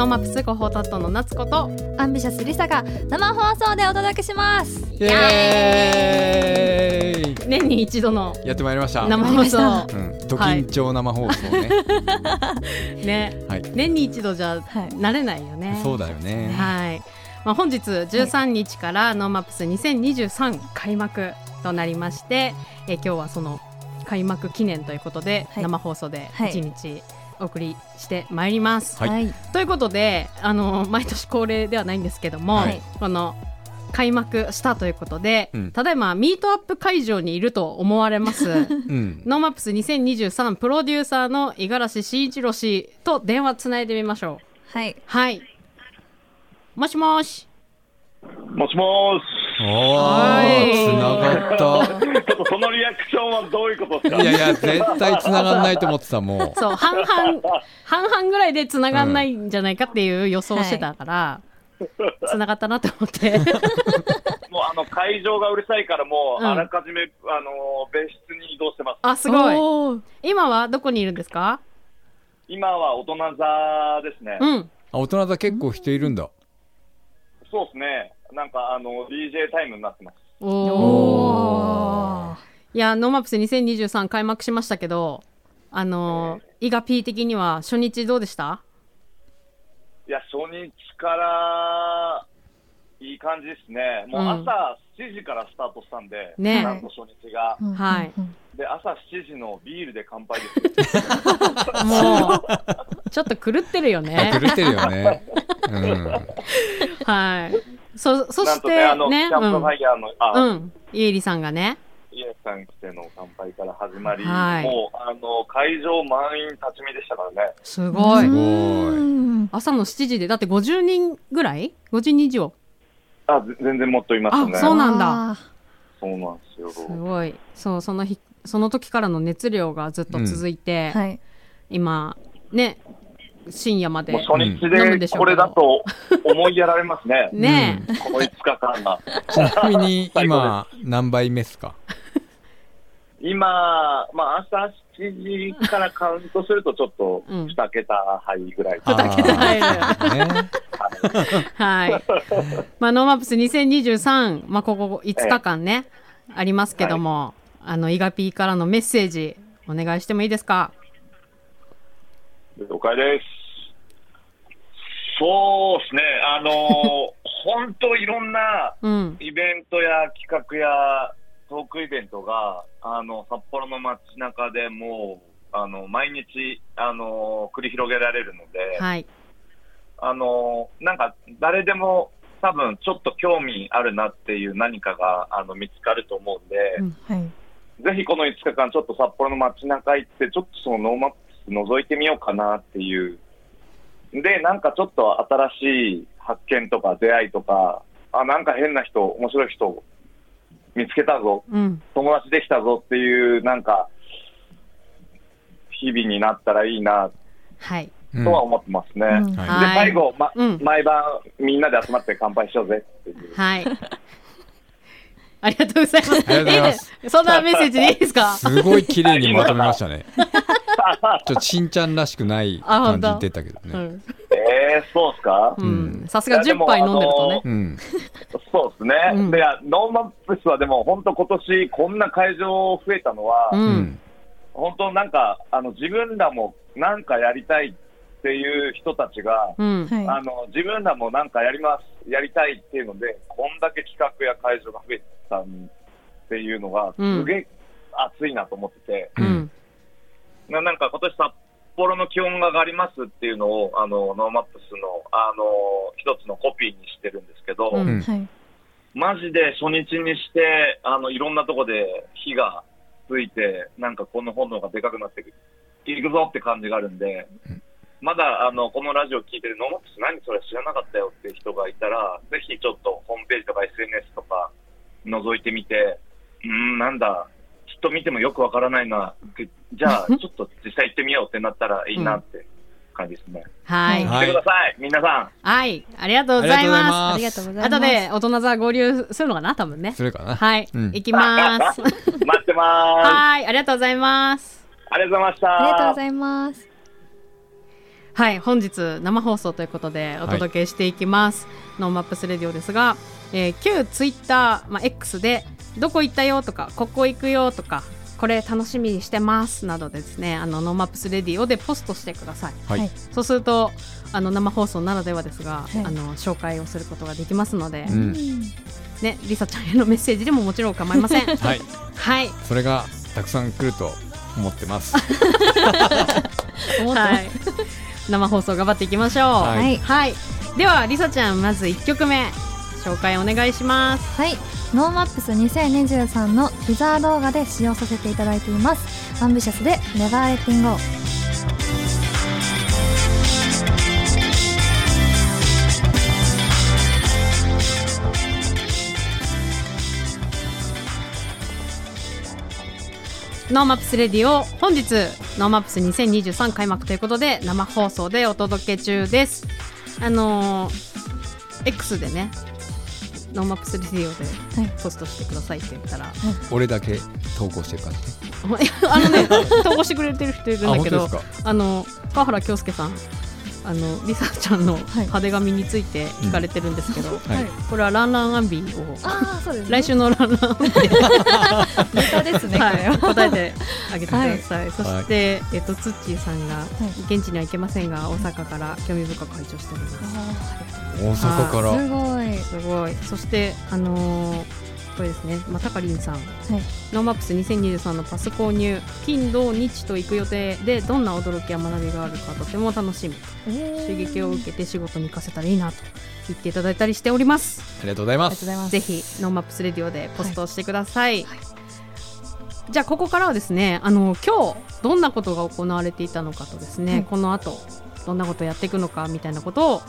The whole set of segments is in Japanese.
NoMaps 広報担当の夏子とアンビシャスリサが生放送でお届けします。イエーイ。年に一度のやってまいりました。生放送。うん、ド緊張生放送ね、ね。はい、年に一度じゃはい。慣れないよね。そうだよね。はい、まあ、本日13日から NoMaps2023開幕となりまして、えー今日はその開幕記念ということで、はい。生放送ではい。1日お送りしてまいります。はいはいということであの毎年恒例ではないんですけども、はいこの開幕したということで、うんただいまミートアップ会場にいると思われます うん NoMaps2023プロデューサーの五十嵐慎一郎氏と電話つないでみましょう。はいはい。もしもし。もしもーおはいーつながっし。ちょっとそのリアクションはどういうことですか？たいやいや絶対つながんないと思ってたもそう、半々、半々ぐらいで繋がんないんじゃないかっていう予想をしてたから、繋がったなと思って。もうあの会場がうるさいからもううんあらかじめ、あの別室に移動してます。あ、すごい。おー今はどこにいるんですか？今は大人座ですね。うん。うあ大人だ結構人いるんだそうですね。なんかあの DJ タイムになってます。お。いや、 NoMaps2023開幕しましたけど、あのー、イガ P 的には初日どうでした？いや初日からいい感じですね。もう朝7時からスタートしたんで、ねなんと初日が。うんはいうんで朝7時のビールで乾杯です。もう、ちょっと狂ってるよあね。狂ってるよねうん はい。そ、そしてあの、ね、キャンプファイヤーの、あ、うん。うん。イエリさんがね、イエスさん来ての乾杯から始まり、はいもうあの会場満員立ち見でしたからね。すごい。すごいうん朝の7時で、だって50人ぐらい ?50 人以上。あ、ぜ全然もっといましたね。あそうなんだあそうなんですよ。すごい。そう、その日、その時からの熱量がずっと続いて、ーはい今、ね、深夜までもう。初日でこれだと思いやられますね。ねえ、この5日間が。ちなみに今何杯目っすか？今、まあ朝7時からカウントするとちょっとうん2桁杯ぐらい。二桁入るあーねはい。まあ、ノーマップス2023、まあ、ここ5日間ね、ありますけども、あの、イガピーからのメッセージ、お願いしてもいいですか？了解です。そうですね。あの 本当いろんなうん。イベントや企画やトークイベントが、あの、札幌の街中でもう、あの、毎日、あの、繰り広げられるので、はい。あの、なんか、誰でも多分ちょっと興味あるなっていう何かが、あの、見つかると思うんで、うんはいぜひこの5日間ちょっと札幌の街中行って、ちょっとその NoMaps 覗いてみようかなっていう。で、なんかちょっと新しい発見とか出会いとか、あ、なんか変な人、面白い人見つけたぞ、うん。友達できたぞっていう、なんか、日々になったらいいなはい。うんとは思ってますね。うんはいで、はい最後、まうん毎晩みんなで集まって乾杯しようぜっていう。はい。ありがとうございます。ありがとうございますいいねそんなメッセージでいいですか？すごい綺麗にまとめましたね ちょっとしんちゃんらしくない感じ出たけどねうん。えー、そうっすか、うん。さすが10杯飲んでるとね。うんそうですね。うんで、 NoMaps はでも本当今年こんな会場増えたのは、う。うんん本当なんか、あの、自分らもなんかやりたいっていう人たちが、うん。はいあの、自分らもなんかやります、やりたいっていうので、こんだけ企画や会場が増えたっていうのが、うんすげえ熱いなと思ってて、うん。ななんか今年札幌の気温が上がりますっていうのを、あの、 NoMaps の、あの、一つのコピーにしてるんですけど、うん。マジで初日にして、あの、いろんなとこで火がついて、なんかこの炎がでかくなっていくぞって感じがあるんで、まだ、あの、このラジオ聞いてる NoMaps 何それ知らなかったよっていう人がいたら、ぜひちょっとホームページとか SNS とか覗いてみて、うーん、なんだ、きっと見てもよくわからないな、でじゃあ、ちょっと実際行ってみようってなったらいいなって感じですね。はい。はい来てください、皆さはい。ありがとうございます。ありがとうございます後で大人座合流するのかな？多分ね。するかな？はい。うん行きます。ん。待ってまーす。はい。ありがとうございます。ありがとうございました。ありがとうございますはい本日生放送ということでお届けしていきます、 NoMaps Radio ですが、えー旧ツイッター、まあ、X でどこ行ったよとかここ行くよとかこれ楽しみにしてますなどですねあの NoMaps Radio でポストしてください。はい、はいそうするとあの生放送ならではですが、はい。あの紹介をすることができますので、うん。ねりさちゃんへのメッセージでももちろん構いません。はい、はい。それがたくさん来ると思ってます。思ってはい、生放送頑張っていきましょう。ははい。い、はい、ではりさちゃんまず1曲目紹介お願いします。はい、 NoMaps 2023のティザー動画で使用させていただいています。アンビシャスで Never Letting Go。NoMaps Radio 本日 NoMaps 2023開幕ということで生放送でお届け中です。あのー X でね NoMaps Radio ではいポストしてくださいって言ったら、俺だけ投稿してるからね。あのね投稿してくれてる人いるんあ、だけど。あの川原京介さんあのリサちゃんのはい。派手髪について聞かれてるんですけど、はい、これはランランアンビーをね。来週のランランアンビーネタですね、はい、は。答えてあげてください、そして、えっと、ツッチーさんが、い。現地には行けませんが大阪から興味深く拝聴しております大阪から。すごい。すごい。そしてあのーこれですね、まあ、タカリンさん、 NoMaps 2023のパス購入金土日と行く予定でどんな驚きや学びがあるかとても楽しみ。刺激を受けて仕事に活かせたらいいなと言っていただいたりしております。ありがとうございます。ありがとうございます。ぜひ NoMaps Radio でポストをしてください、じゃあここからはですねあの今日どんなことが行われていたのかとですね、はい。この後どんなことをやっていくのかみたいなことを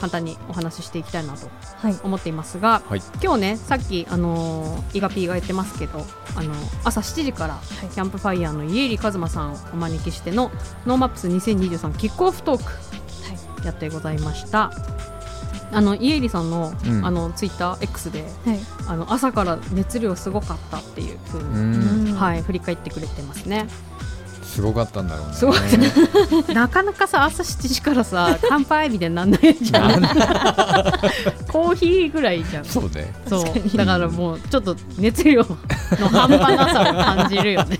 簡単にお話ししていきたいなとはい。思っていますが、はい今日ねさっきあのーイガピーが言ってますけどあの朝7時からいキャンプファイヤーの家入一馬さんをお招きしての NoMaps 2023キックオフトークやってございました。あの家入さんの,、うんあのツイッター X ではい。あの朝から熱量すごかったっていう風うに、ん、はい、振り返ってくれてますね。すごかったんだろうね。なかなかさ朝7時からさ 乾杯みたいになんないじゃん。コーヒーぐらいじゃん。そうね。そうだからもうちょっと熱量の半端なさを感じるよね。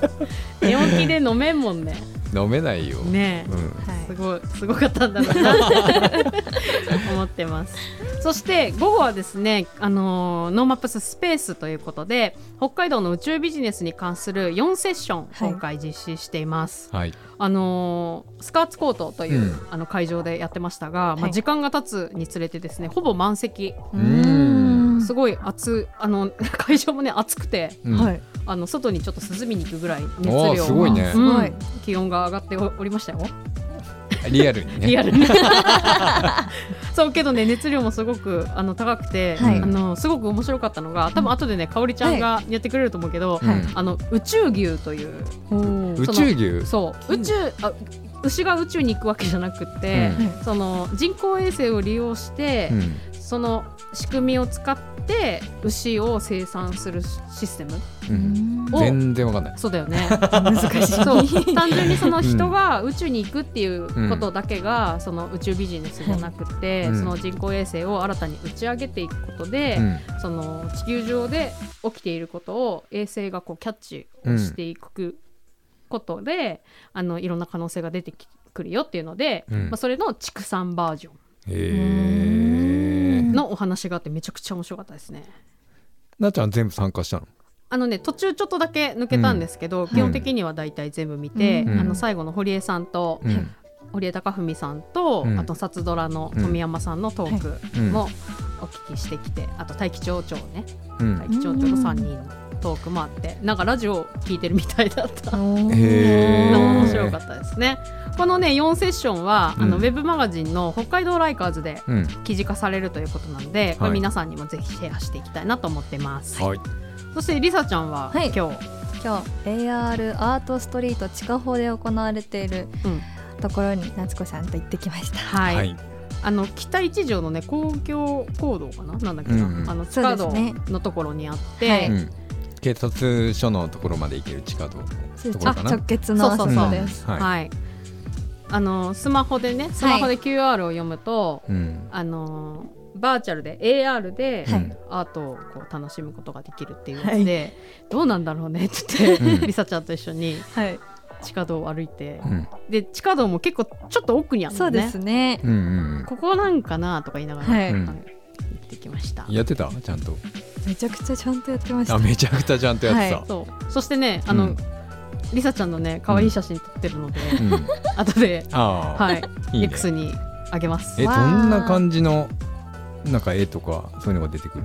寝起きで飲めんもんね。飲めないよ。ねえうん。すごいすごかったんだな 思ってます。そして午後はですね、あのーノーマップススペースということで北海道の宇宙ビジネスに関する4セッションはい今回実施しています。はい。あのースカーツコートという、うんあの会場でやってましたが、まあ、はい時間が経つにつれてですねほぼ満席うーんすごい暑あの 会場もね暑くてうんはい。あの外にちょっと涼みに行くぐらい熱量すごいね。うんすごい気温が上がっておおりましたよ。リアルにね。リアルに。そうけどね熱量もすごくあの高くて、はい。あのすごく面白かったのが多分後でねかおりちゃんがやってくれると思うけど、うん。はいあの宇宙牛という宇宙牛？そう宇宙あ牛が宇宙に行くわけじゃなくって、うん。その人工衛星を利用して、うん。その仕組みを使って牛を生産するシステム？うん。を全然わかんない。そうだよね難しい。そう単純にその人が宇宙に行くっていうことだけが、その宇宙ビジネスじゃなくて、うんその人工衛星を新たに打ち上げていくことで、うん。その地球上で起きていることを衛星がこうキャッチをしていくことで、あのいろんな可能性が出てくるよっていうので、うんまあ、それの畜産バージョへえ。ンのお話があってめちゃくちゃ面白かったですね。なっちゃん全部参加したの？あのね途中ちょっとだけ抜けたんですけど、基本的にはだいたい全部見て、うん。あの最後の堀江さんと、うん。堀江貴文さんと、うん。あと札ドラの富山さんのトークうん。もお聞きしてきて、あと大気町長ね。うん。大。気町長の3人のトークもあってなんかラジオ聞いてるみたいだった。面白かったですね。このね4セッションは、あのうんウェブマガジンの北海道ライカーズでうん。記事化されるということなので、これはい皆さんにもぜひシェアしていきたいなと思ってます。はい。そしてりさちゃんは、はい今日、今日 AR アートストリート地下法で行われているうんところに夏子さんと行ってきました。はい、はい。あの北一条のね公共行動かな？なんだっけな、うんうんあの地下道のところにあって、はいうん。警察署のところまで行ける地下道のところかな。直結のあそこです。はい。はい。あのスマホでねスマホで QR を読むと、うん、あのバーチャルで AR でアートをこう楽しむことができるっていうやつで、はい、どうなんだろうねって言って、うん、リサちゃんと一緒に、はい、地下道を歩いて、うん、で地下道も結構ちょっと奥にあるのね。そうですね、うんうん、ここなんかなとか言いながら、はい、行ってきました。やってた？ちゃんと。めちゃくちゃちゃんとやってました。あめちゃくちゃちゃんとやってた、はい、そう。そしてねあの、りさちゃんのね可愛い写真撮ってるので、うん、後で、はい、いいね、X にあげます。えどんな感じのなんか絵とかそういうのが出てくる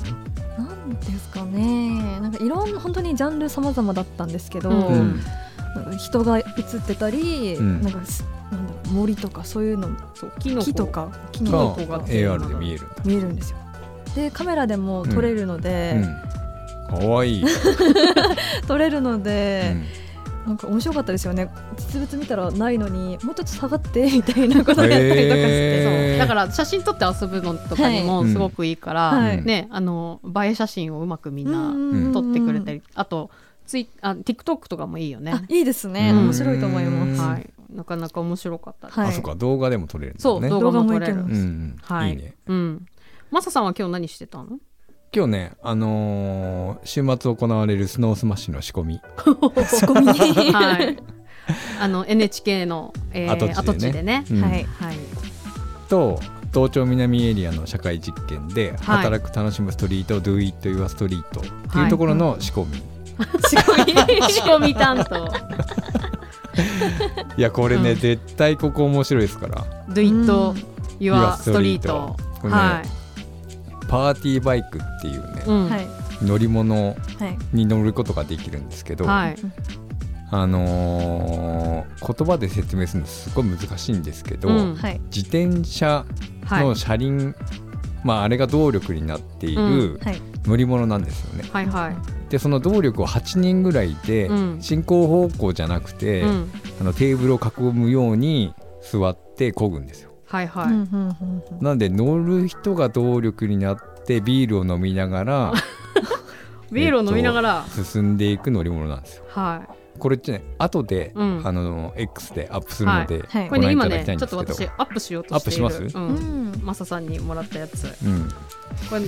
の？なんですかね。なんかいろんな本当にジャンル様々だったんですけど、うん、人が写ってたり、うん、なんかなんだ森とかそういうのそう木の木とか木の子が。AR で見える。見えるんですよでカメラでも撮れるので、かわいい。撮れるので、なんか面白かったですよね。実物見たらないのにもうちょっと下がって みたいなことやったりとかして、そう。だから写真撮って遊ぶのとかにもすごくいいから、はい、ねあの映え写真をうまくみんな撮ってくれたりあとツイあ TikTok とかもいいよね。いいですね、面白いと思います、はい、なかなか面白かったあそうか動画でも撮れる、ね、そう動画も撮れる、うん、はい。いいね。うんマサさんは今日何してたの？今日ね、あのー、週末行われるスノースマッシュの仕込み。仕込み はい。あの NHK の、えー、跡地でね。でねうん、はい、はい。と東京南エリアの社会実験で、働く楽しむストリート Do It Your Street っていうところの仕込み。仕込み仕込み担当。いやこれね、うん、絶対ここ面白いですから。Do It Your Street。はい。パーティーバイクっていうね、うん、乗り物に乗ることができるんですけど、はい、あのー、言葉で説明するのすごい難しいんですけど、うん、自転車の車輪、はい、まあ、あれが動力になっている乗り物なんですよね。はいはい、でその動力を8人ぐらいで進行方向じゃなくて、うん、あのテーブルを囲むように座って漕ぐんですよ。はいはい、なんで乗る人が動力になってビールを飲みながら ビールを飲みながら、えっと、進んでいく乗り物なんですよ。はい。これってね後で、うん、あの X でアップするので、はい、これね今ねちょっと私アップしようとしているアップします、うん、マサさんにもらったやつ、うん、これ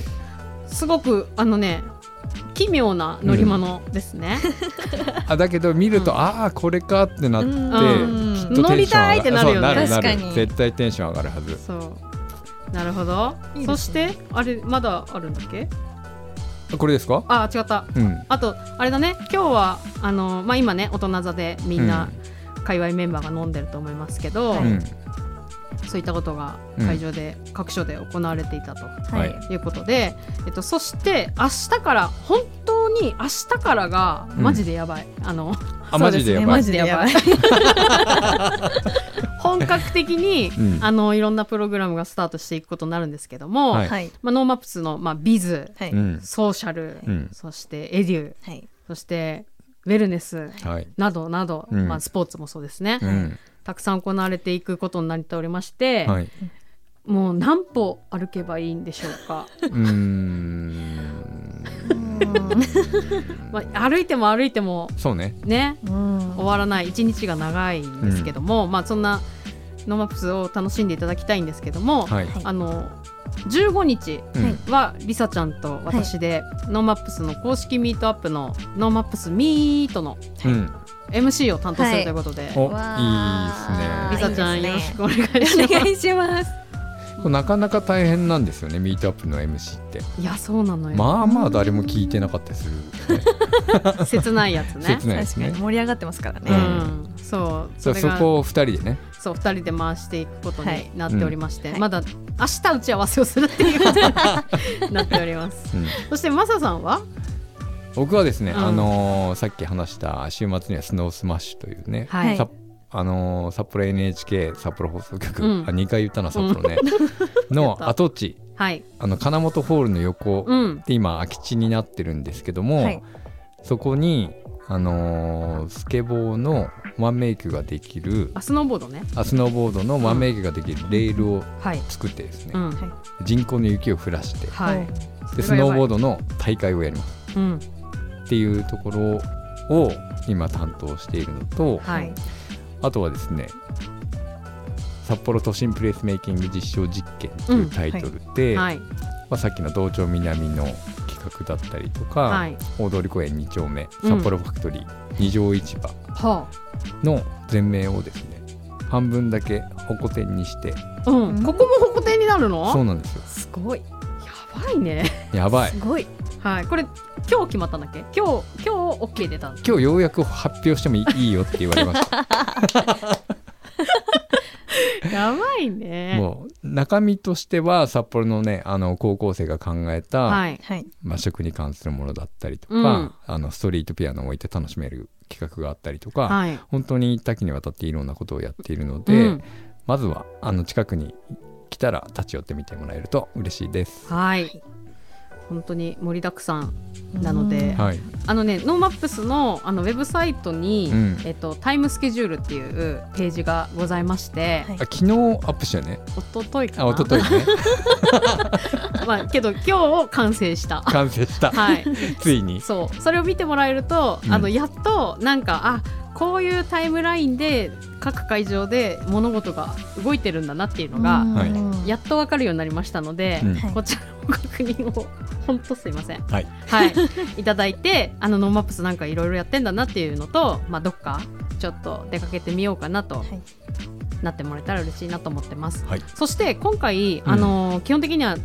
すごくあのね奇妙な乗り物ですね、うん、あだけど見ると、うん、ああこれかってなって、乗りたいってなるよね。確かに。絶対テンション上がるはず。そう。なるほど、ね、そしてあれまだあるんだっけ？これですか？あ違った、うん、あとあれだね。今日はあの、まあ、今ね大人座でみんな、界隈メンバーが飲んでると思いますけど、うんそういったことが会場で、うん、各所で行われていたと、はい、いうことで、えっと、そして明日から本当に明日からがマジでやばい、うん、あ のあマジでやばい、マジでやばい。本格的に、うん、あのいろんなプログラムがスタートしていくことになるんですけども、はい、まあ、 NoMaps の、まあ、ビズ、はい、ソーシャル、そしてエデュー、そしてウェルネスなどなど、まあ、スポーツもそうですね、たくさん行われていくことになっておりまして、はい、もう何歩歩けばいいんでしょうか？うん。まあ、歩いても歩いてもそうね。ね終わらない。一日が長いんですけども、うん、まあ、そんな NoMaps を楽しんでいただきたいんですけども、はい、あの15日はりさちゃんと私で、はい、 NoMaps の公式ミートアップの NoMaps Meet の、うん、MC を担当するということで、はい、おいいですね。りさちゃん、よろしくお願いします。お願いします。なかなか大変なんですよねミートアップの MC って。いやそうなのよ。まあまあ誰も聞いてなかったりする、ね、切ないやつね。切ないですね。盛り上がってますからね、うん、そう。そそこを2人でね。そう2人で回していくことになっておりまして、はい、まだ明日打ち合わせをするっていうことになっております、うん、そしてマサさんは？僕はですね、うん、あのー、さっき話した週末にはスノースマッシュというね、はい、あのー、札幌 NHK 札幌放送局、うん、あ2回言ったな札幌ね、うん、の跡地、はい、あのカナモトホールの横で今空き地になってるんですけども、はい、そこにあのー、スケボーのワンメイクができるあスノーボードね。あスノーボードのワンメイクができるレールを作ってですね、人工の雪を降らして、はい、でスノーボードの大会をやります、うん、っていうところを今担当しているのと、はい、あとはですね札幌都心プレイスメイキング実証実験というタイトルで、うんはい、まあ、さっきの道庁南の企画だったりとか、はい、大通公園2丁目札幌ファクトリー、二条市場の全面をですね半分だけホコ天にして、うん、ここもホコ天になるの？そうなんですよ。すごい。やばいね。やばい。すごい。はい。これ今日決まったんだっけ？今日今日 OK 出た今日ようやく発表してもいいよって言われました。やばいね。もう中身としては札幌のねあの高校生が考えた、はい。まあ、食に関するものだったりとか、うん、あのストリートピアノを置いて楽しめる企画があったりとか、はい、本当に多岐にわたっていろんなことをやっているので、うん、まずはあの近くに来たら立ち寄ってみてもらえると嬉しいです。はい本当に盛りだくさんなので、はい、あのねノーマップスのあのウェブサイトに、うん、えっとタイムスケジュールっていうページがございまして、はい、あ昨日アップしたよね。一昨日かな？あ一昨日ね。まあけど今日完成した。完成した。はい。ついに。そう。それを見てもらえると、あのやっとなんかあこういうタイムラインで各会場で物事が動いてるんだなっていうのが、やっと分かるようになりましたので、こちらの確認を本当すいません、はい、はい、いただいてあのノーマップスなんかいろいろやってんだなっていうのと、まあ、どっかちょっと出かけてみようかなと。なってもらえたら嬉しいなと思ってます。はい、そして今回、あの基本的には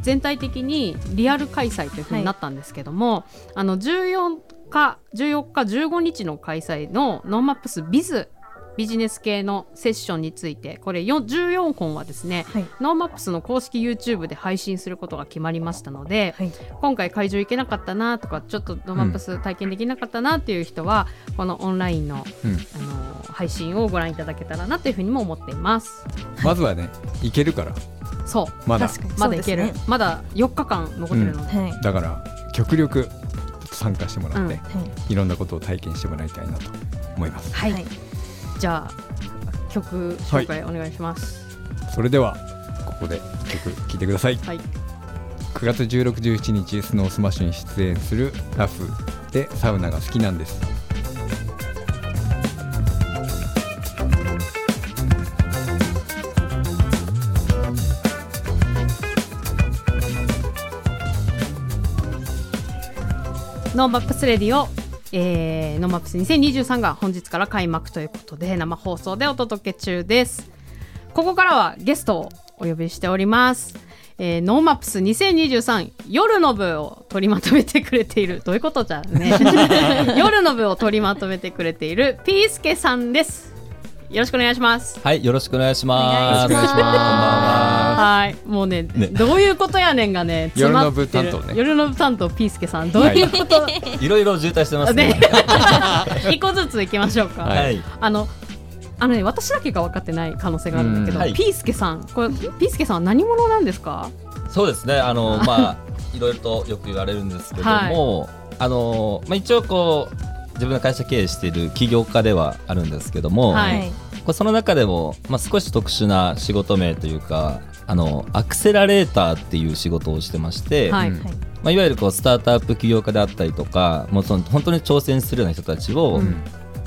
全体的にリアル開催というふうになったんですけども、はい、あの14日14日15日の開催のノーマップスビズビジネス系のセッションについてこれ14本はですね、はい、ノーマップスの公式 YouTube で配信することが決まりましたので、はい、今回会場行けなかったなとかちょっとノーマップス体験できなかったなっていう人は、うん、このオンラインのうん、あの配信をご覧いただけたらなというふうにも思っています。まずはね行けるから。そう。まだ。まだいける、ね、まだ4日間残ってるので、うん、だから極力参加してもらって、い。ろんなことを体験してもらいたいなと思います。はい、じゃあ曲紹介お願いします、はい、それではここで曲聴いてください、はい、9月16、17日スノースマッシュに出演するラフでサウナが好きなんですノーマップスレディオ、えー、ノーマップス2023が本日から開幕ということで生放送でお届け中ですここからはゲストをお呼びしておりますえー、ノーマップス2023夜の部を取りまとめてくれているどういうことじゃね 夜の部を取りまとめてくれているピースケさんですよろしくお願いします。はい、よろしくお願いします。お願いします。はい、もうね、ねどういうことやねんがね、夜の部担当ね。夜の部担当ピースケさん、どういうこと？いろいろ渋滞してますね。一個ずついきましょうか。はい。あの。あのね、私だけが分かってない可能性があるんだけど、はい、ピースケさん、これピースケさんは何者なんですか？そうですね、あの、まあ、いろいろとよく言われるんですけども、はい、あの、まあ、一応こう。自分の会社経営している起業家ではあるんですけども、はい、その中でも、まあ、少し特殊な仕事名というかあのアクセラレーターっていう仕事をしてまして、はい。まあ、いわゆるこうスタートアップ起業家であったりとかもうその本当に挑戦するような人たちを、うん。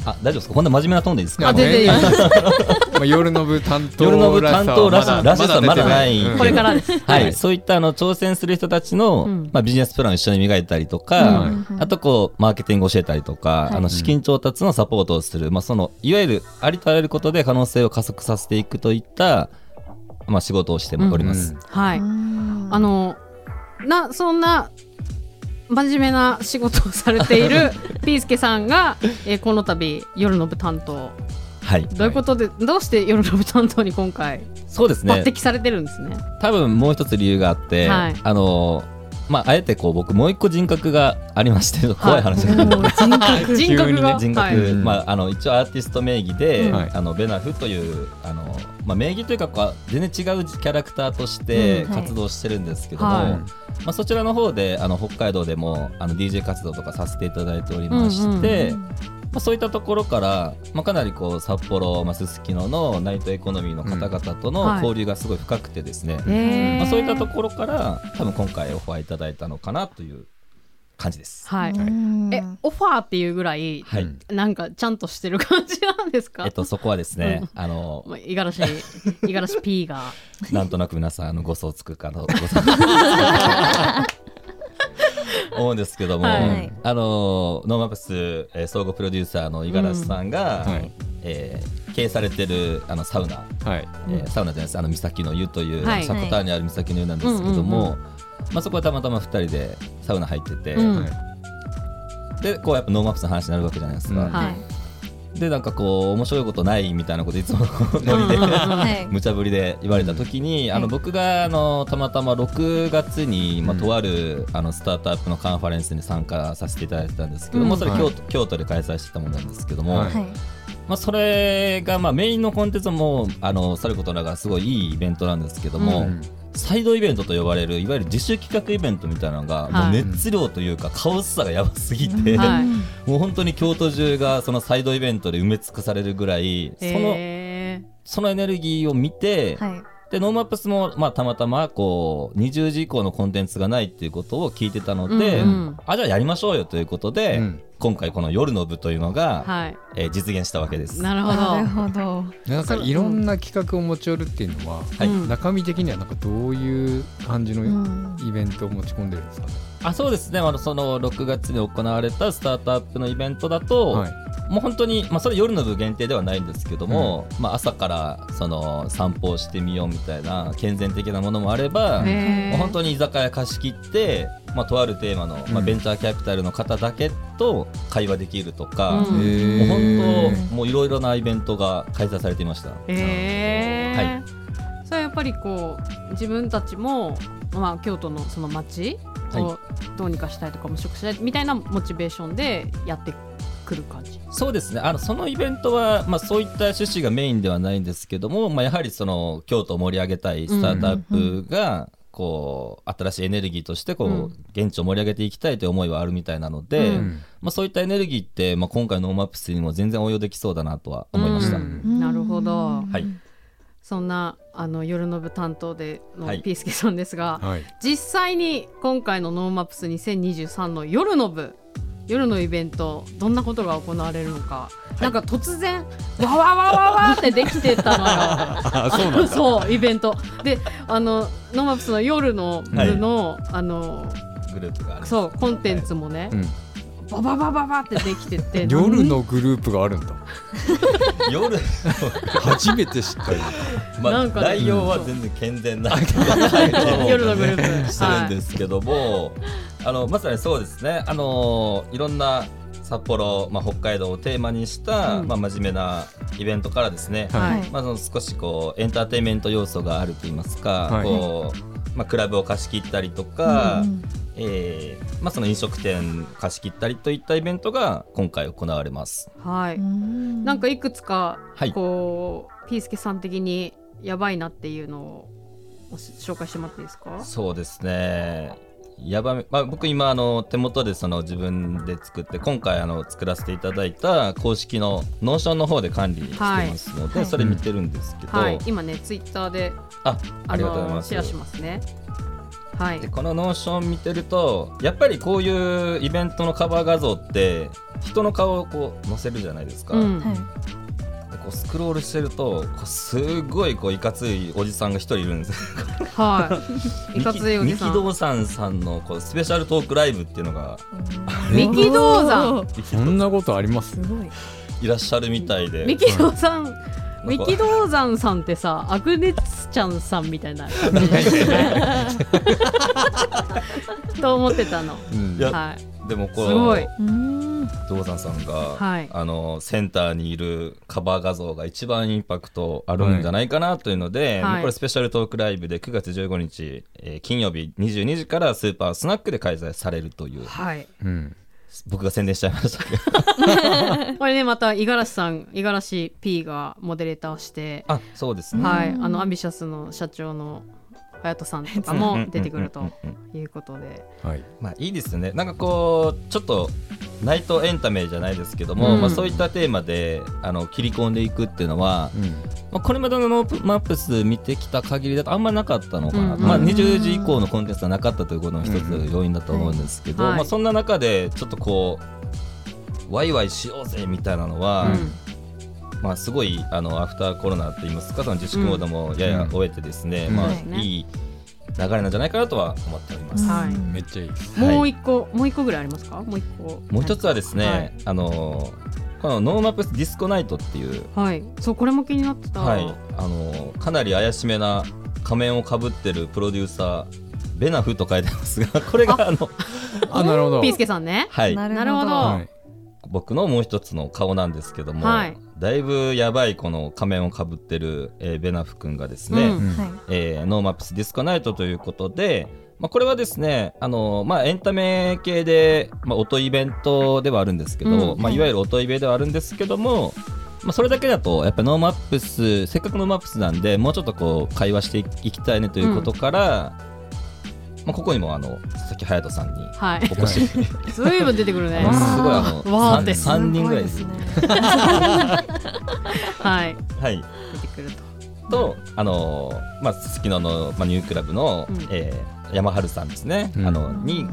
あ大丈夫ですか？こんな真面目なトーンでいいですか、全然いい。まあ夜の部担当夜の部担当らしらしさまだない、これからです、はい、そういったあの挑戦する人たちの、まあ、ビジネスプランを一緒に磨いたりとか、あとこうマーケティングを教えたりとか、あの資金調達のサポートをする、まあ、そのいわゆるありとあらゆることで可能性を加速させていくといった、まあ、仕事をしております。はい。あのなそんな真面目な仕事をされている ピースケさんが、えー、この度夜の部担当。はい。どういうことで、はい、どうして夜の部担当に今回そうですね。抜擢されてるんですね？多分もう一つ理由があって、はい、あのまあ、あえてこう僕もう一個人格がありまして怖い話。が、はい、人格人格が。人格、はい、まあ、あの一応アーティスト名義で、はい、あのベナフというあの、まあ、名義というか全然違うキャラクターとして活動してるんですけども、まあ、そちらの方であの北海道でもあの DJ 活動とかさせていただいておりまして、うんうんまあ、そういったところから、まあ、かなりこう札幌すすきののナイトエコノミーの方々との交流がすごい深くてですね、うんはい、まあ、そういったところから多分今回オファーいただいたのかなという感じです。はい。え、オファーっていうぐらい、はい、なんかちゃんとしてる感じなんですか？えっとそこはですね、あの五十嵐五十嵐 P が。なんとなく皆さんあのご想つくかのご想思うんですけども、はい、あのノーマップス、えー、総合プロデューサーの五十嵐さんが、うんはい、えー、経営されてるあのサウナ、はい。えー、サウナじゃないです。あの岬の湯という、はい、シャコターにある岬の湯なんですけども、まあ、そこはたまたま2人でサウナ入ってて、うん、でこうやっぱノーマップスの話になるわけじゃないですか。はいでなんかこう面白いことないみたいなこといつも ノリで無茶ぶりで言われた時に、あの僕があのたまたま6月に、まあ、とあるあのスタートアップのカンファレンスに参加させていただいてたんですけども、それ京都,、京都で開催してたものなんですけども、まあ、それがまあメインのコンテンツもあのさることながらすごいいいイベントなんですけども、サイドイベントと呼ばれるいわゆる自主企画イベントみたいなのが、もう熱量というかカオスさがやばすぎて、はい、もう本当に京都中がそのサイドイベントで埋め尽くされるぐらいそのそのエネルギーを見て、はい。でノーマップスも、まあ、たまたまこう20時以降のコンテンツがないっていうことを聞いてたので、うんうん、あじゃあやりましょうよということで、うん、今回この夜の部というのが、はい、えー、実現したわけです。なるほど。なるほど。なんかいろんな企画を持ち寄るっていうのは、はい、中身的にはなんかどういう感じのイベントを持ち込んでるんですか？ね。あそうですね。あのその6月に行われたスタートアップのイベントだと、はい、もう本当に、まあ、それ夜の部限定ではないんですけども、うん、まあ、朝からその散歩をしてみようみたいな健全的なものもあればもう本当に居酒屋貸し切って、まあ、とあるテーマの、まあ、ベンチャーキャピタルの方だけと会話できるとか、うん、もう本当もういろいろなイベントが開催されていました。へはい、それはやっぱりこう自分たちも、まあ、京都のその街をどうにかしたいとかも食したいみたいなモチベーションでやってくる感じ？そうですね。あのそのイベントは、まあ、そういった趣旨がメインではないんですけども、まあ、やはりその京都を盛り上げたいスタートアップが、こう新しいエネルギーとしてこう、うん、現地を盛り上げていきたいという思いはあるみたいなので、うん、まあ、そういったエネルギーって、まあ、今回のノーマップスにも全然応用できそうだなとは思いました。うん、なるほど、はい。そんなあの夜の部担当でのピースケさんですが、はい、実際に今回のノーマップス2023の夜の部夜のイベントどんなことが行われるのか、はい、なんか突然わわわわわってできてたのよ。そう イベント。であのノーマップスの夜の部の、はい、あのグループがそうコンテンツもね、はい。うん。バババババってできてて 夜のグループがあるんだ。夜。初めて知ったよ、まあ、なんか内容は全然健全な夜のグループ。してるんですけども、はい、あのまさにそうですね。あのいろんな札幌、まあ、北海道をテーマにした、うん、まあ、真面目なイベントからですね、はい、まあ、その少しこうエンターテインメント要素があるといいますか、はい、こうまあ、クラブを貸し切ったりとか、うん、えー、まあ、その飲食店貸し切ったりといったイベントが今回行われます。はい、なんかいくつかこう、はい、ピースケさん的にやばいなっていうのを紹介してもらっていいですか？そうですねやばめ、まあ、僕今あの手元でその自分で作って今回あの作らせていただいた公式のノーションの方で管理してますので、はい、それ見てるんですけど、はい、今ねツイッターであありがとうございます。シェアしますね。はい、でこのノーション見てるとやっぱりこういうイベントのカバー画像って人の顔をこう載せるじゃないですか、うん、こうスクロールしてるとこうすごいこういかついおじさんが一人いるんですはい。いかついおじさん。三木道山さんのこうスペシャルトークライブっていうのが三木道山そんなことあります？いらっしゃるみたいで。三木道山三木道山さんってさアグネツちゃんさんみたいな感じ。ですねと思ってたの、うん、はい、でもこすごい。道山さんが、はい、あのセンターにいるカバー画像が一番インパクトあるんじゃないかなというので、はい、これスペシャルトークライブで9月15日、えー、金曜日22時からスーパースナックで開催されるという、はい、うん僕が宣伝しちゃいました。け どこれねまた五十嵐さん五十嵐 P がモデレーターして。あそうですね。はい。あのアンビシャスの社長の隼人さんとかも出てくるということで、はい、まあいいですね。なんかこうちょっとナイトエンタメじゃないですけども、うん、まあ、そういったテーマであの切り込んでいくっていうのは、うん、まあ、これまでのノーマップス見てきた限りだとあんまなかったのかな、うん、まあ、20時以降のコンテンツはなかったということの一つ要因だと思うんですけど、まあ、そんな中でちょっとこうワイワイしようぜみたいなのは、まあ、すごいあのアフターコロナといいますかその自粛モードもやや終えてですね、まあ、いい流れなんじゃないかなとは思っております。はい、めっちゃいい。もう一個、もう一個ぐらいありますか？もう一個。もう一つはですね、あのこのノーマップスディスコナイトっていう、はい、そうこれも気になってた。はい、あのかなり怪しめな仮面をかぶってるプロデューサー。ベナフと書いてますが、これがあのあなるほど。ピースケさんね。はい。なるほど。僕のもう一つの顔なんですけども、はい、だいぶやばいこの仮面をかぶってる、えー、ベナフ君がですね、うん、えー、ノーマップスディスコナイトということで、まあ、これはですね、あのまあ、エンタメ系で、まあ、音イベントではあるんですけど、うん、まあ、いわゆる音イベではあるんですけども、まあ、それだけだとやっぱ NoMaps せっかく NoMaps なんでもうちょっとこう会話していきたいねということから、うんまあ、ここにもあの佐々木隼人さんにお越し、はい、ずいぶん出てくるね。すごいあのわー 3, 人ぐらいですね。はい、はい、出てくると。とあのまあすすきのの、まあ、ニュークラブの、うん、えー、山春さんですね、うん、あのに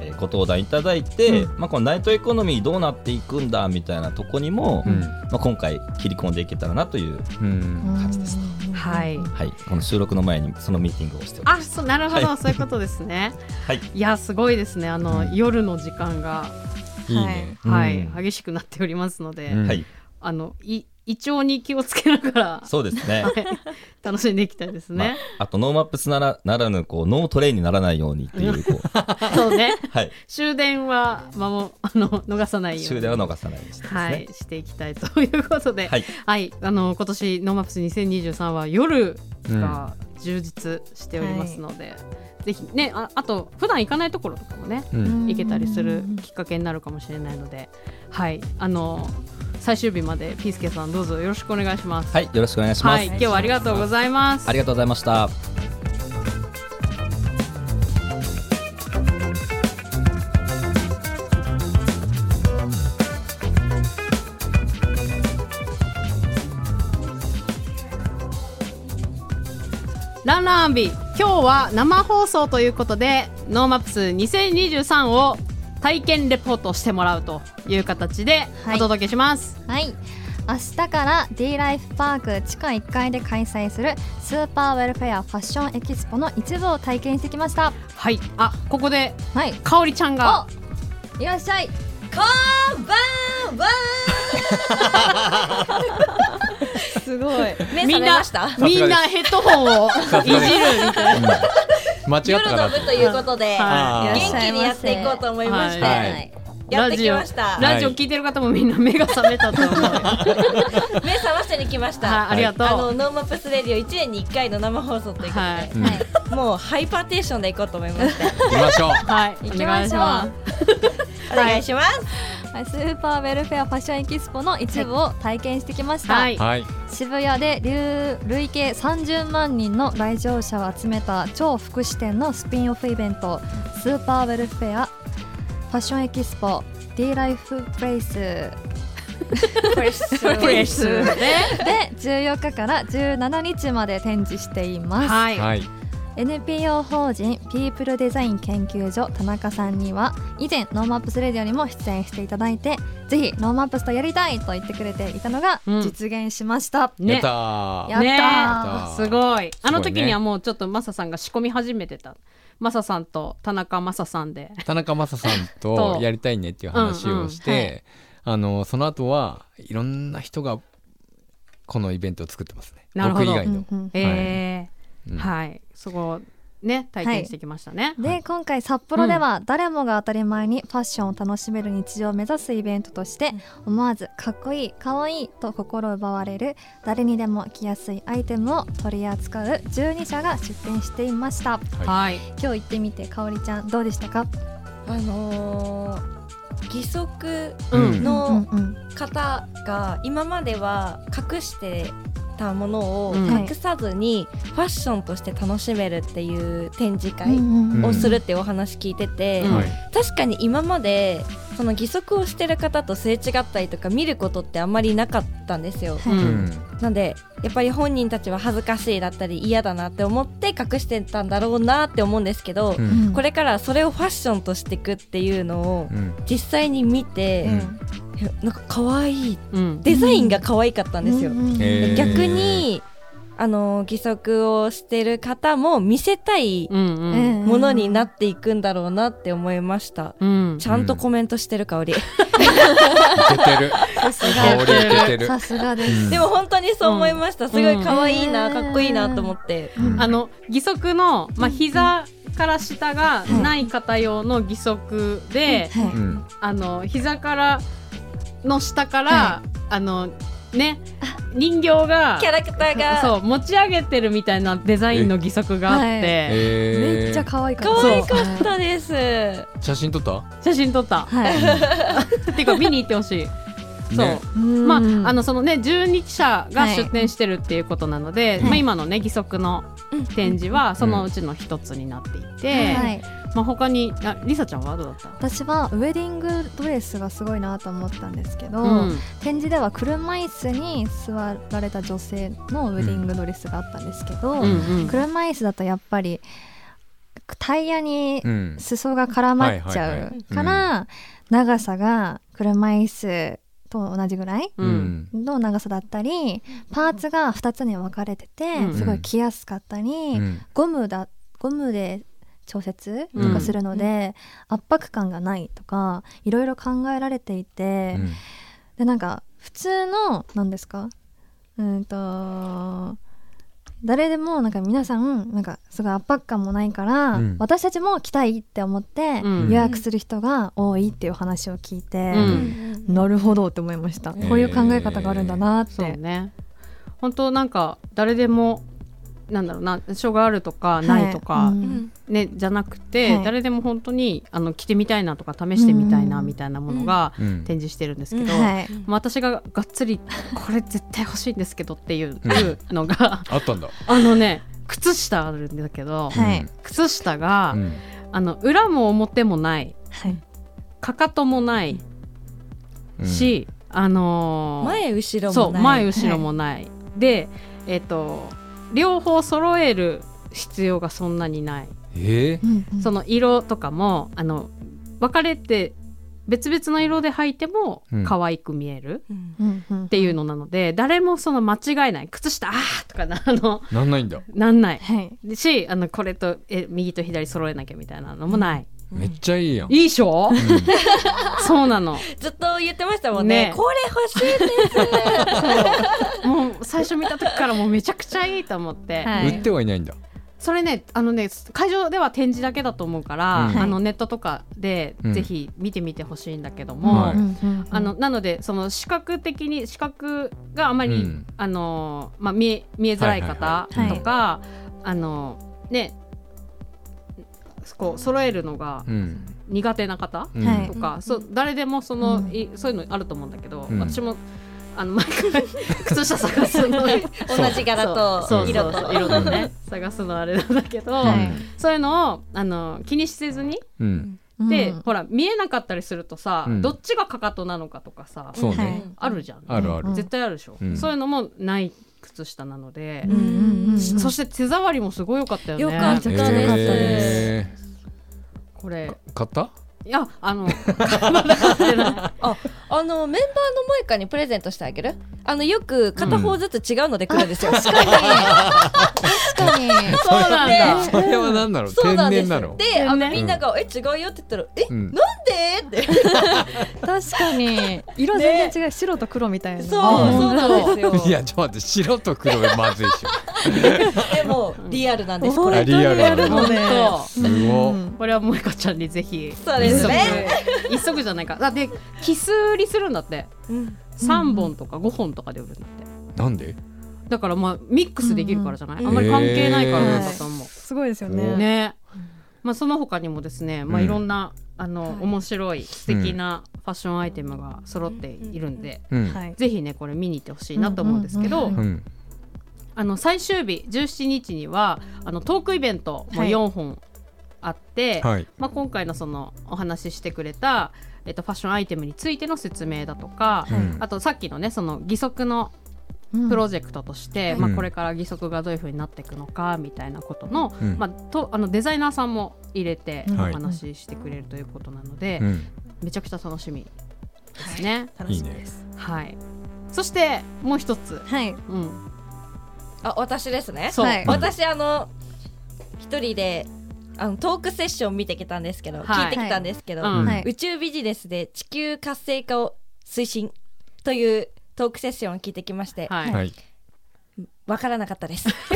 えー、ご登壇いただいて、うん、まあ、このナイトエコノミーどうなっていくんだみたいなとこにも、うん、まあ、今回切り込んでいけたらなという感じです、はい、はい、この収録の前にそのミーティングをしております。あそうなるほど、はい、そういうことですね。はい。いやすごいですね。あの、夜の時間がいいね、はい、激しくなっておりますので、はい。あのい胃腸に気をつけながらそうですね、はい、楽しんでいきたいですね、まあ、あと NoMaps ならならぬこう No Train にならないようにっていうこう。そうね、はい、終電は、まもあの逃さないように。終電は逃さないようにして、ね、はい。していきたいということで、はい、はい、あの今年 NoMaps 2023は夜が充実しておりますので、うん、ぜひねああと普段行かないところとかもね、うん、行けたりするきっかけになるかもしれないのではい。あの最終日までピースケさんどうぞよろしくお願いします。はいよろしくお願いします、はい、今日はありがとうございます。ありがとうございましたランランビ。今日は生放送ということで NoMaps 2023を体験レポートしてもらうという形でお届けします。はい、はい明日から D ライフパーク地下1階で開催するスーパーウェルフェアファッションエキスポの一部を体験してきました。はい。あここで、はい、かおりちゃんがいらっしゃい。こんばんはすごい。目覚めました？みんなヘッドホンをいじるみたいな。間違ったかな夜の部ということで、元気にやっていこうと思いまして、はい。やってきました。ラジオ聞いてる方もみんな目が覚めたと思う。目覚ましに来ました、はい、ありがとう。あの NoMaps Radio 1年に1回の生放送ということで、はい、もうハイパーテンションでいこうと思いまして。行きましょう。はい。行きましょう。お願いします、スーパーウェルフェアファッションエキスポの一部を体験してきました、はい、渋谷で累計30万人の来場者を集めた超福祉展のスピンオフイベントスーパーウェルフェアファッションエキスポ D ライフプレイス。プレス。プレス。で14日から17日まで展示しています。はい、NPO 法人ピープルデザイン研究所田中さんには以前 NoMaps Radio にも出演していただいてぜひ NoMaps とやりたいと言ってくれていたのが実現しました、うんね、やったやったね、すごい。あの時にはもうちょっとマサさんが仕込み始めてた。マサさんと田中マサさんで。田中マサさんと やりたいねっていう話をして、うんうん。はい、あのその後はいろんな人がこのイベントを作ってますね。なるほど。僕以外の、うんうん、えー、はい、はい、そこね体験してきましたね、はい、で今回札幌では誰もが当たり前にファッションを楽しめる日常を目指すイベントとして思わずかっこいいかわいいと心奪われる誰にでも着やすいアイテムを取り扱う12社が出店していました、はい、今日行ってみてかおりちゃんどうでしたか？あのー義足の方が今までは隠してたものを隠さずにファッションとして楽しめるっていう展示会をするっていうお話聞いてて、確かに今までその義足をしてる方とすれ違ったりとか見ることってあんまりなかったんですよ。うん、なんでやっぱり本人たちは恥ずかしいだったり嫌だなって思って隠してたんだろうなって思うんですけど、うん、これからそれをファッションとしていくっていうのを実際に見て、うん、なんか可愛い、デザインが可愛かったんですよ。逆にあの義足をしてる方も見せたいものになっていくんだろうなって思いました、うん、ちゃんとコメントしてる香り、うん、さすがです、でも本当にそう思いました、すごい可愛いな、かっこいいなと思って、あの義足のまあ膝から下がない方用の義足で、あの膝からの下から、あのね人形がキャラクターが。そう持ち上げてるみたいなデザインの義足があって、めっちゃ可愛かった。可愛かったです。写真撮った？写真撮った。はい。ていうか見に行ってほしい。そう、まああのそのね12日社が出展してるっていうことなので、まあ今のね義足の展示はそのうちの一つになっていて、はいまあ、他にあリサちゃんはどうだった？私はウェディングドレスがすごいなと思ったんですけど、うん、展示では車椅子に座られた女性のウェディングドレスがあったんですけど、うんうん、車椅子だとやっぱりタイヤに裾が絡まっちゃうから長さが車椅子と同じぐらいの長さだったり、パーツが2つに分かれててすごい着やすかったり、ゴムだゴムで調節とかするので、うん、圧迫感がないとかいろいろ考えられていて、うん、でなんか普通の何ですかうんと誰でもなんか皆さんなんかすごい圧迫感もないから、うん、私たちも来たいって思って予約する人が多いっていう話を聞いて、なるほどって思いました、こういう考え方があるんだなって。そうね。本当なんか誰でもなんだろうな障害あるとかないとか、はい、ね、じゃなくて、はい、誰でも本当にあの着てみたいなとか試してみたいなみたいなものが展示してるんですけど、はい、私ががっつりこれ絶対欲しいんですけどっていうのが、あったんだ。あのね靴下あるんだけど、靴下が、うん、あの裏も表もない、かかともない、し、あのー、前後ろもない。前後ろもない、でえっ、ー、と両方揃える必要がそんなにない、え。ー、その色とかもあの分かれて別々の色で履いても可愛く見えるっていうのなので、誰もその間違いない。靴下あーとかなのなんないんだ。なんない、はい、しあのこれとえ右と左揃えなきゃみたいなのもない、めっちゃいいやん。いいでしょ、うん、そうなの。ずっと言ってましたもんね、ね、これ欲しいです。もう最初見た時からもうめちゃくちゃいいと思って、はい、売ってはいないんだ。それねあのね会場では展示だけだと思うから、うん、あのネットとかでぜひ見てみてほしいんだけども、うん、あのなのでその視覚的に視覚があまり、うん、あのまあ、見え見えづらい方とか、あのねこう揃えるのが苦手な方とか、そ誰でもその、いそういうのあると思うんだけど、私もあの毎回 靴下探すの 同じ柄と色と。色とね探すのあれなんだけど、そういうのをあの気にせずに、で、ほら見えなかったりするとさ、どっちがかかとなのかとかさ、あるじゃん、あるある。絶対あるでしょ、そういうのもない靴下なので、そして手触りもすごい良かったよね。よかったです。これ。買った？いやあの ああのメンバーの萌香にプレゼントしてあげる？あのよく片方ずつ違うので来るんですよ、うん、確かに確かに。そうなんだ。それは何なの天然なの？であのみんなが「え違うよ」って言ったら「え、うん、なんで?」って。確かに。色全然違う、白と黒みたいな。そうそうなんですよ。いやちょっと待って白と黒でまずいでしょ。でもリアルなんですこれ。リアルなのねす。ごこれは萌香ちゃんにぜひ。そうですね。一足じゃないか。だって奇数売りするんだって、うん、3本とか5本とかで売るんだって。なんで？だからまあミックスできるからじゃない、うん、あんまり関係ないからなんだと思う、すごいですよね。ね。まあその他にもですね、まあ、いろんな、あの、はい、面白い素敵なファッションアイテムが揃っているんで、うん、ぜひねこれ見に行ってほしいなと思うんですけど、あの最終日17日にはあのトークイベントも4本あって、はい、まあ、今回のそのお話ししてくれた、えっと、ファッションアイテムについての説明だとか、あとさっきのねその義足のプロジェクトとして、うん、まあ、これから義足がどういうふうになっていくのかみたいなことのうん、まあ、とあのデザイナーさんも入れてお話ししてくれるということなので、めちゃくちゃ楽しみですね。楽しみです。はい。そしてもう一つ。はい。うん。あ、私ですね。はい。私あの一人であのトークセッション見てきたんですけど、はい、聞いてきたんですけど、はい、宇宙ビジネスで地球活性化を推進というトークセッションを聞いてきまして、はい、わからなかったです。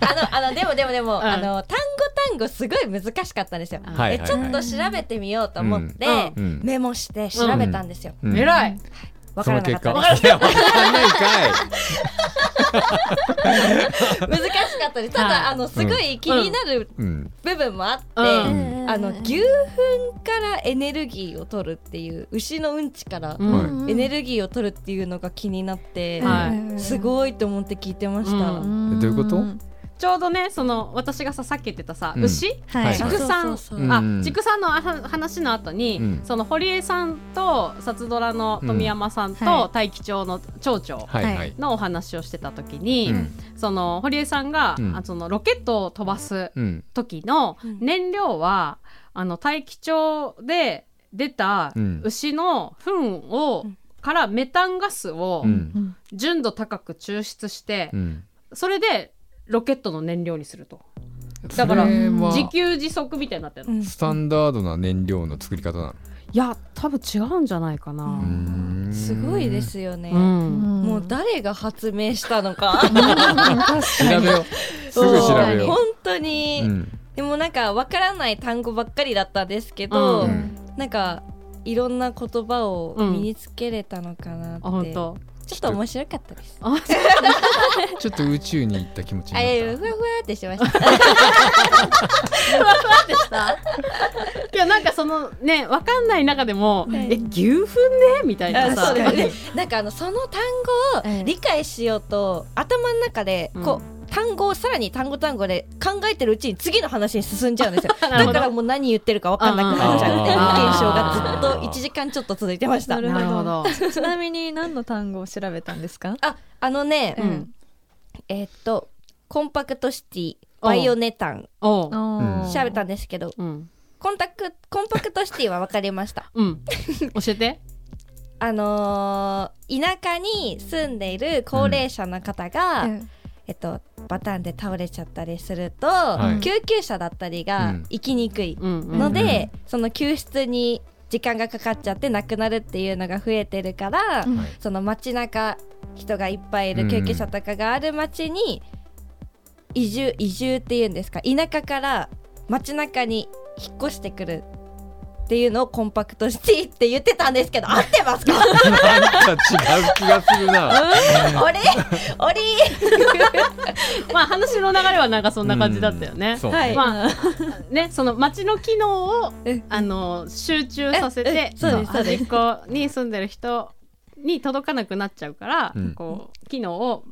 あの、あの、でも、でも、でも、うん、あの、単語単語すごい難しかったんですよ。はい、ちょっと調べてみようと思って、うん、メモして調べたんですよ。偉い。わからなかったです。わかんないかい。難しかったです。ただ、あのすごい気になる部分もあって、あの牛糞からエネルギーを取るっていう牛のうんちからエネルギーを取るっていうのが気になって、すごいと思って聞いてました。どういうこと？ちょうどねその私がささっき言ってたさ、うん、牛、はい、畜産？あ畜産の話の後に、うん、その堀江さんと札ドラの富山さんと大樹町の町長のお話をしてた時に、その堀江さんが、あそのロケットを飛ばす時の燃料は、あの大樹町で出た牛の糞を、からメタンガスを純度高く抽出して、それでロケットの燃料にすると。だから自給自足みたいになってるの、スタンダードな燃料の作り方なの。いや多分違うんじゃないかな。すごいですよね、うん、もう誰が発明したのか。調べよう。すぐ調べよう。本当に、うん、でもなんかわからない単語ばっかりだったんですけど、うん、なんかいろんな言葉を身につけれたのかなって、うんちょっと面白かったです。ちょっと宇宙に行った気持ちになった。ふわふわってしました。ふわふわってした？いやなんかそのねわかんない中でも、はい、え牛糞ね？みたいなさ。ね、なんかあのその単語を理解しようと、頭の中でこう。うん単語をさらに単語単語で考えてるうちに次の話に進んじゃうんですよ。だからもう何言ってるか分かんなくなっちゃう。っていう現象がずっと1時間ちょっと続いてました。なるほど。ちなみに何の単語を調べたんですか？ああのね、うん、えー、っとコンパクトシティバイオネタン。調べたんですけど、うん、コンタクコンパクトシティは分かりました、うん、教えて。あのー、田舎に住んでいる高齢者の方が、うんえっと、バタンで倒れちゃったりすると、はい、救急車だったりが行きにくいので、うん、その救出に時間がかかっちゃって亡くなるっていうのが増えてるから、うん、その街中人がいっぱいいる救急車とかがある街に移住移住っていうんですか田舎から街中に引っ越してくるっていうのをコンパクトシティって言ってたんですけど合ってますか？なんか違う気がするな。おりおり。まあ話の流れはなんかそんな感じだったよね。はい。まあねその街の機能をあの集中させてそうです端っこに住んでる人に届かなくなっちゃうから、こう機能を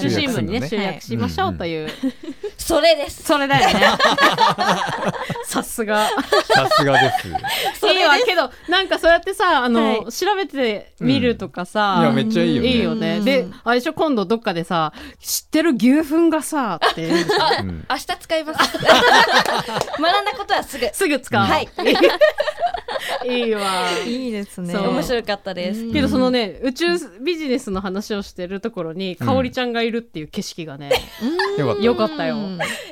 中心部にね集約しましょうという、それです。それだよね。さすが。さすがです。いいわ。けどなんかそうやってさあの、調べてみるとかさ、いやめっちゃいいよね。いいよね。であれでしょ今度どっかでさ知ってる牛糞がさって明日使います。学んだことはすぐ。すぐ使う。はい。いいわ。いいですね。面白かったです。けどそのね宇宙ビジネスの話をしてるところにかおりちゃんがいるっていう景色がね、よかった。よ。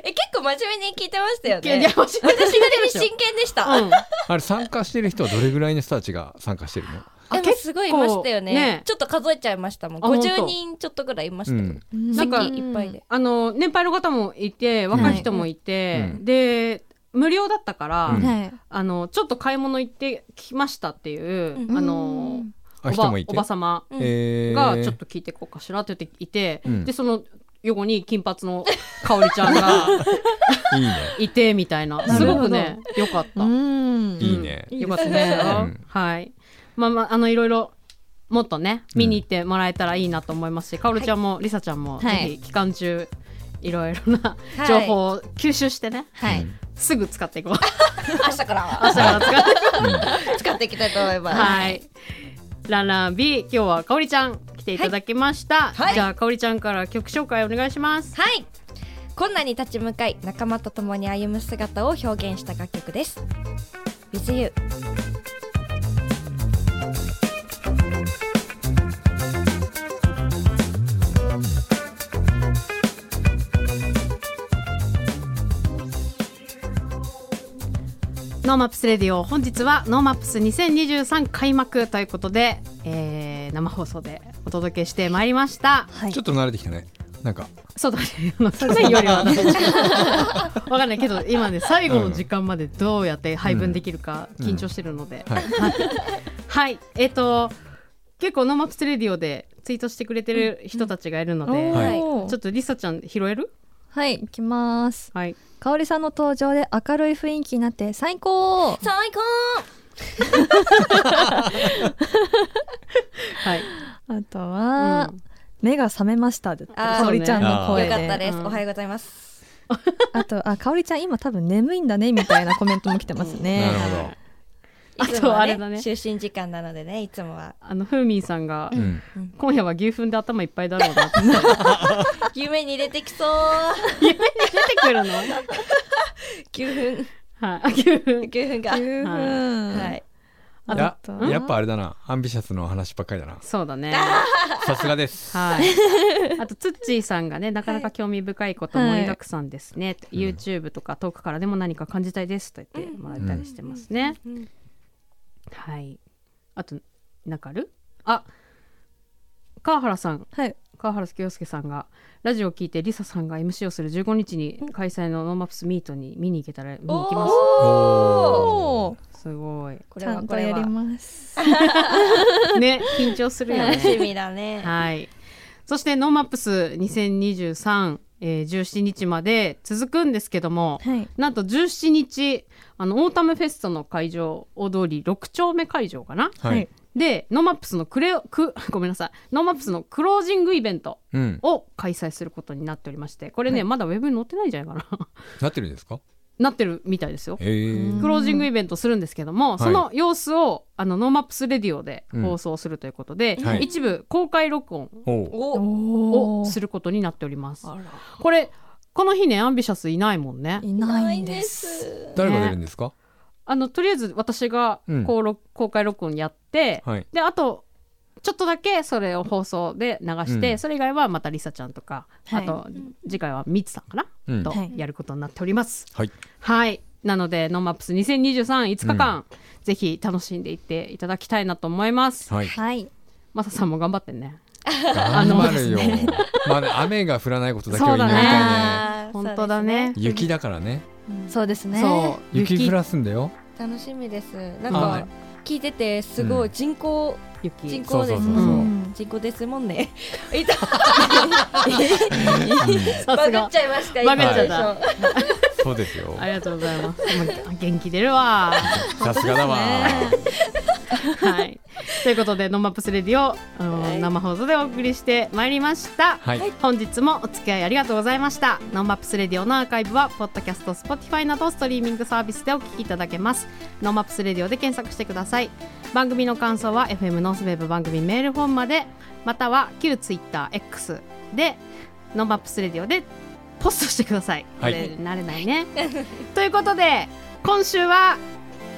え結構真面目に聞いてましたよね。私が真剣でした、あれ参加してる人はどれぐらいの人たちが参加してるの？でもすごいいましたよね、ね、ちょっと数えちゃいましたもん。50人ちょっとぐらいいましたけど、うん、なんかいっぱいで。あの年配の方もいて若い人もいて、うん、で無料だったから、うん、あのちょっと買い物行ってきましたっていう、うん、あのおばおば様がちょっと聞いていこうかしらって言っていて、でその横に金髪のかおりちゃんが いいね。いてみたいな。すごくねよかった。いいね。よかったね、はい。まあまああのいろいろもっとね見に行ってもらえたらいいなと思いますし、かおるちゃんもりさちゃんもぜひ期間中いろいろな情報を吸収してね、はい、すぐ使っていこう。明日から明日から使って使っていきたいと思います。はいランランビ今日はかおりちゃん来ていただきました、はい、じゃあかおりちゃんから曲紹介お願いします。はい。困難に立ち向かい仲間と共に歩む姿を表現した楽曲です。With You NoMaps Radio 本日は NoMaps 2023開幕ということで、えー、生放送でお届けしてまいりました、はい、ちょっと慣れてきたね。なんか。そうだね。去年よりは わかんないけど今ね最後の時間までどうやって配分できるか緊張してるので、うん。うんはい、はい、えっ、ー、と結構 NoMaps Radio でツイートしてくれてる人たちがいるので、うん、ちょっとりさちゃん拾える？はい行きます。はい。香織さんの登場で明るい雰囲気になって最高。最高。はい。あとは、うん、目が覚めましたで香織ちゃんの声で、よかったです、おはようございます。あとあ香織ちゃん今多分眠いんだねみたいなコメントも来てますね、なるほどあとあれだね。就寝時間なのでねいつもは。あのふうみんさんが、うん、今夜は牛糞で頭いっぱいだろうなって。夢に出てきそう。夢に出てくるの？牛糞。はい、牛糞。牛糞が。牛糞はい。ややっぱあれだな。アンビシャスの話ばっかりだな。そうだね。さすがです。はい。あとツッチーさんがねなかなか興味深いこと盛りだくさんですね、はい、YouTube とか遠くからでも何か感じたいですと言ってもらったりしてますね、うん。うんはい。あとなんかあるあ川原さん、はい、川原清介さんがラジオを聞いてリサさんが MC をする15日に開催の NoMaps MEET に見に行けたら見に行きます。おすごい。これはこれやります。ね緊張するよね。楽しみだね。はい。そして NoMaps 2023えー、17日まで続くんですけども、はい、なんと17日あのオータムフェストの会場大通り6丁目会場かな、はい、で NoMaps のクレく ごめんなさい。 NoMaps のクロージングイベントを開催することになっておりましてこれね、はい、まだウェブに載ってないんじゃないかな。なってるんですか？なってるみたいですよ。クロージングイベントするんですけども、その様子をあの NoMaps Radio で放送するということで、うんはい、一部公開録音をすることになっております。これこの日ねアンビシャスいないもんね。いないんです。誰が出るんですか？あのとりあえず私がこう、うん、公開録音やって、はい、であとちょっとだけそれを放送で流して、うん、それ以外はまたりさちゃんとか、はい、あと次回はみつさんかな、うん、とやることになっております。はい、はい、なので「NoMaps 20235日間、うん、ぜひ楽しんでいっていただきたいなと思います。はい、マサさんも頑張ってね。頑張るよ。まあね雨が降らないことだけは祈りたいね。本当だね。雪だからね。そうですね。そう雪降らすんだよ。楽しみです。なんか聞いててすごい人工雪。人工です。人工ですもんね。いた。バグっちゃいましたバグっちゃった。そう。ですよ。ありがとうございます。元気出るわ。さすがだわ。はい ということで NoMaps Radio、はい、生放送でお送りしてまいりました、はい、本日もお付き合いありがとうございました。 NoMaps Radio のアーカイブはポッドキャスト Spotify などストリーミングサービスでお聞きいただけます。 NoMaps Radio で検索してください。番組の感想は FM ノースウェブ番組メールフォームまでまたは旧 TwitterX で NoMaps Radio でポストしてください、はい、慣れないね。ということで今週は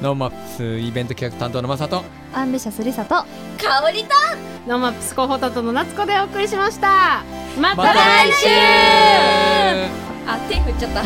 NoMaps イベント企画担当のマサとアンビシャスリサと。香りと。 NoMaps 広報担当の夏子でお送りしました。また来週。あ手振っちゃった